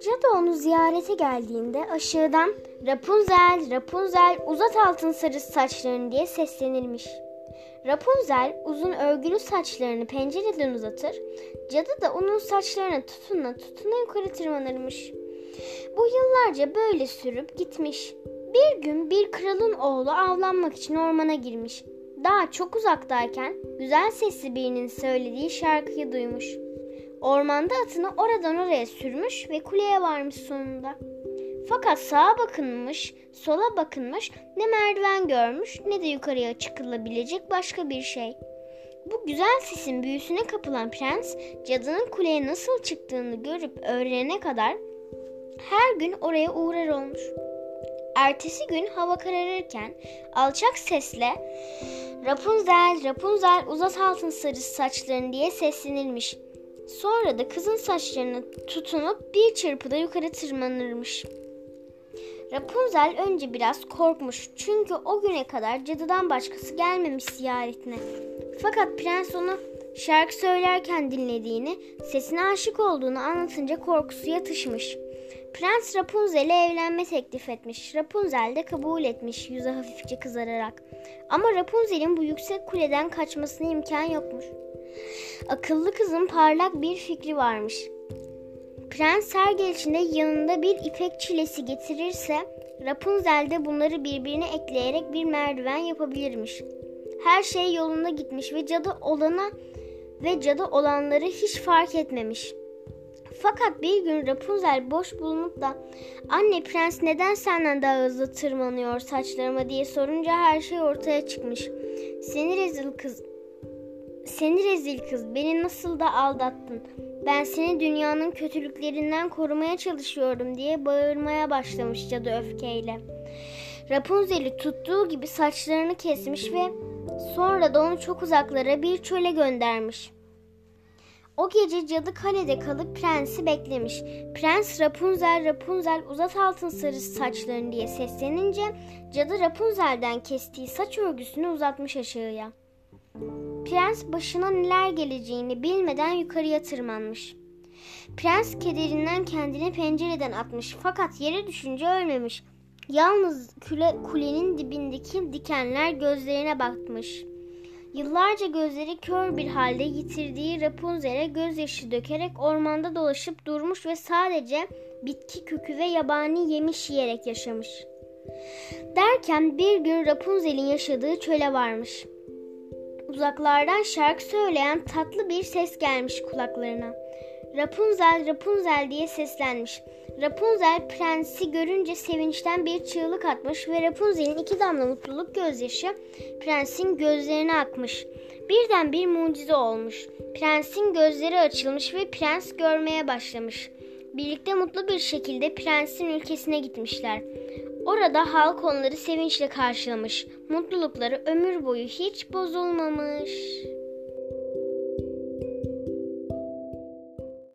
Cadı onu ziyarete geldiğinde aşağıdan Rapunzel, Rapunzel uzat altın sarı saçlarını diye seslenirmiş. Rapunzel uzun örgülü saçlarını pencereden uzatır, cadı da onun saçlarına tutuna tutuna yukarı tırmanırmış. Bu yıllarca böyle sürüp gitmiş. Bir gün bir kralın oğlu avlanmak için ormana girmiş. Daha çok uzaktayken güzel sesli birinin söylediği şarkıyı duymuş. Ormanda atını oradan oraya sürmüş ve kuleye varmış sonunda. Fakat sağa bakınmış, sola bakınmış, ne merdiven görmüş ne de yukarıya çıkılabilecek başka bir şey. Bu güzel sesin büyüsüne kapılan prens, cadının kuleye nasıl çıktığını görüp öğrenene kadar her gün oraya uğrar olmuş. Ertesi gün hava kararırken alçak sesle Rapunzel, Rapunzel uzat altın sarısı saçlarını diye seslenilmiş. Sonra da kızın saçlarını tutunup bir çırpıda yukarı tırmanırmış. Rapunzel önce biraz korkmuş çünkü o güne kadar cadıdan başkası gelmemiş ziyaretine. Fakat prens onu şarkı söylerken dinlediğini, sesine aşık olduğunu anlatınca korkusu yatışmış. Prens Rapunzel'e evlenme teklif etmiş. Rapunzel de kabul etmiş yüzü hafifçe kızararak. Ama Rapunzel'in bu yüksek kuleden kaçmasına imkan yokmuş. Akıllı kızın parlak bir fikri varmış. Prens her gelişinde yanında bir ipek çilesi getirirse Rapunzel de bunları birbirine ekleyerek bir merdiven yapabilirmiş. Her şey yolunda gitmiş ve cadı olana ve cadı olanları hiç fark etmemiş. Fakat bir gün Rapunzel boş bulunup da anne prens neden senden daha hızlı tırmanıyor saçlarıma diye sorunca her şey ortaya çıkmış. Seni rezil kız seni rezil kız beni nasıl da aldattın. Ben seni dünyanın kötülüklerinden korumaya çalışıyorum diye bağırmaya başlamış cadı öfkeyle. Rapunzel'i tuttuğu gibi saçlarını kesmiş ve sonra da onu çok uzaklara bir çöle göndermiş. O gece cadı kalede kalıp prensi beklemiş. Prens Rapunzel Rapunzel uzat altın sarısı saçlarını diye seslenince cadı Rapunzel'den kestiği saç örgüsünü uzatmış aşağıya. Prens başına neler geleceğini bilmeden yukarıya tırmanmış. Prens kederinden kendini pencereden atmış fakat yere düşünce ölmemiş. Yalnız küle, kulenin dibindeki dikenler gözlerine bakmış. Yıllarca gözleri kör bir halde yitirdiği Rapunzel'e gözyaşı dökerek ormanda dolaşıp durmuş ve sadece bitki kökü ve yabani yemiş yiyerek yaşamış. Derken bir gün Rapunzel'in yaşadığı çöle varmış. Uzaklardan şarkı söyleyen tatlı bir ses gelmiş kulaklarına. Rapunzel, Rapunzel diye seslenmiş. Rapunzel prensi görünce sevinçten bir çığlık atmış ve Rapunzel'in iki damla mutluluk gözyaşı prensin gözlerine akmış. Birden bir mucize olmuş. Prensin gözleri açılmış ve prens görmeye başlamış. Birlikte mutlu bir şekilde prensin ülkesine gitmişler. Orada halk onları sevinçle karşılamış. Mutlulukları ömür boyu hiç bozulmamış.